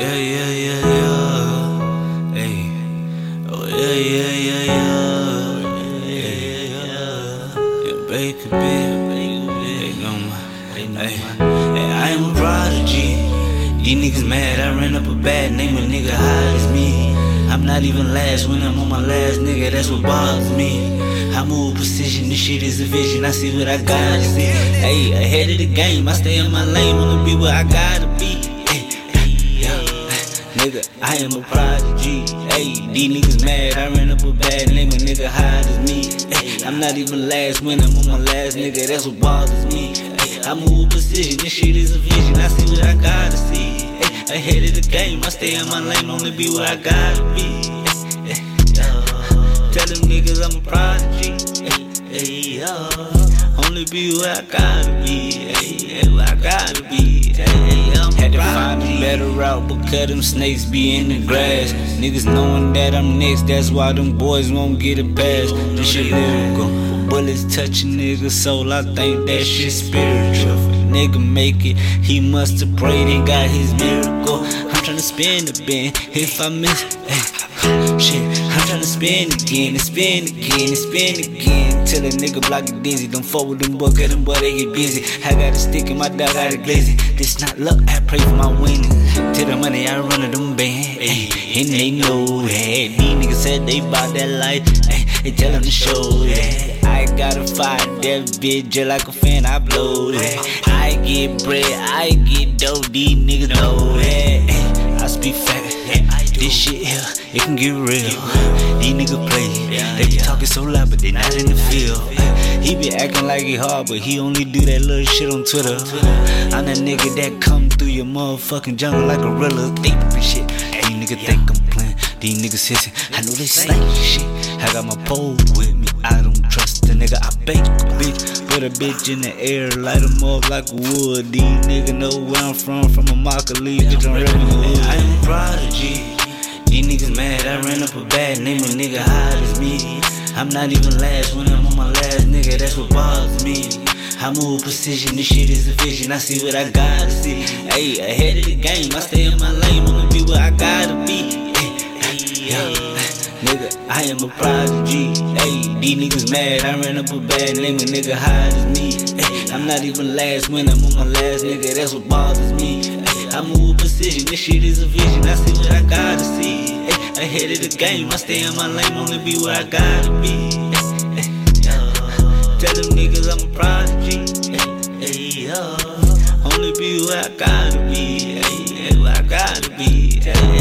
yeah, yeah, yeah, yeah. Hey. Oh, yeah, yeah, yeah, yeah. Yeah, yeah, yeah. Yeah. They know my. Hey. Hey, I am a prodigy. These niggas mad, I ran up a bad name, a nigga high as me. I'm not even last when I'm on my last nigga, that's what bothers me. I move precision, this shit is a vision, I see what I gotta see. Hey, ahead of the game, I stay in my lane, wanna be where I gotta be. Nigga, I am a prodigy. Hey, these niggas mad, I ran up a bad name, a nigga high as me. Hey, I'm not even last when I'm on my last nigga, that's what bothers me. Hey, I move precision, this shit is a vision, I see what I gotta see. Hey, ahead of the game, I stay in my lane, wanna be what I gotta be. Hey. Uh, tell them niggas I'm a prodigy. Hey, yeah. Uh, only be where I gotta be. Hey, where I gotta be. Hey, to find a better route, but cut them snakes be in the grass. Niggas knowing that I'm next, that's why them boys won't get it past. This shit lyrical. Bullets touch a nigga's soul, I think that shit spiritual. Nigga make it, he must have prayed and got his miracle. I'm tryna spin the bin, if I miss, hey, shit. I'm tryna spin again, and spin again, and spin again. Till a nigga block it dizzy. Don't fuck with them boy, cause them boy they get busy. I got a stick in my dog, got a glizzy. This not luck, I pray for my winnings. Till the money, I run to them band. Ay, and they know that. These niggas said they bout that life. They tell them to show that. I gotta fight that bitch just like a fan, I blow that. I get bread, I get dough, these niggas know that. I speak fact. This shit here, it can get real. These niggas play, they be talking so loud, but they not in the field. He be acting like he hard, but he only do that little shit on Twitter. I'm that nigga that come through your motherfucking jungle like a gorilla. Do shit. These niggas think I'm playing. These niggas hissing. I know they slang shit. I got my pole with me. I don't trust the nigga. I bake a bitch. Put a bitch in the air, light 'em up like wood. These niggas know where I'm from. From a Immokalee, bitch, I'm the hood. I am a prodigy. These niggas mad, I ran up a bad name, a nigga high as me. I'm not even last when I'm on my last nigga, that's what bothers me. I move precision, this shit is a vision, I see what I gotta see. Hey, ahead of the game, I stay in my lane, I am a prodigy. Ayy, these niggas mad. I ran up a bad name, a nigga high as me. Ay, I'm not even last when I'm on my last nigga. That's what bothers me. Ay, I move with precision. This shit is a vision. I see what I gotta see. Ay, ahead of the game. I stay in my lane. Only be where I gotta be. Tell them niggas I'm a prodigy. Only be where I gotta be. Where I gotta be.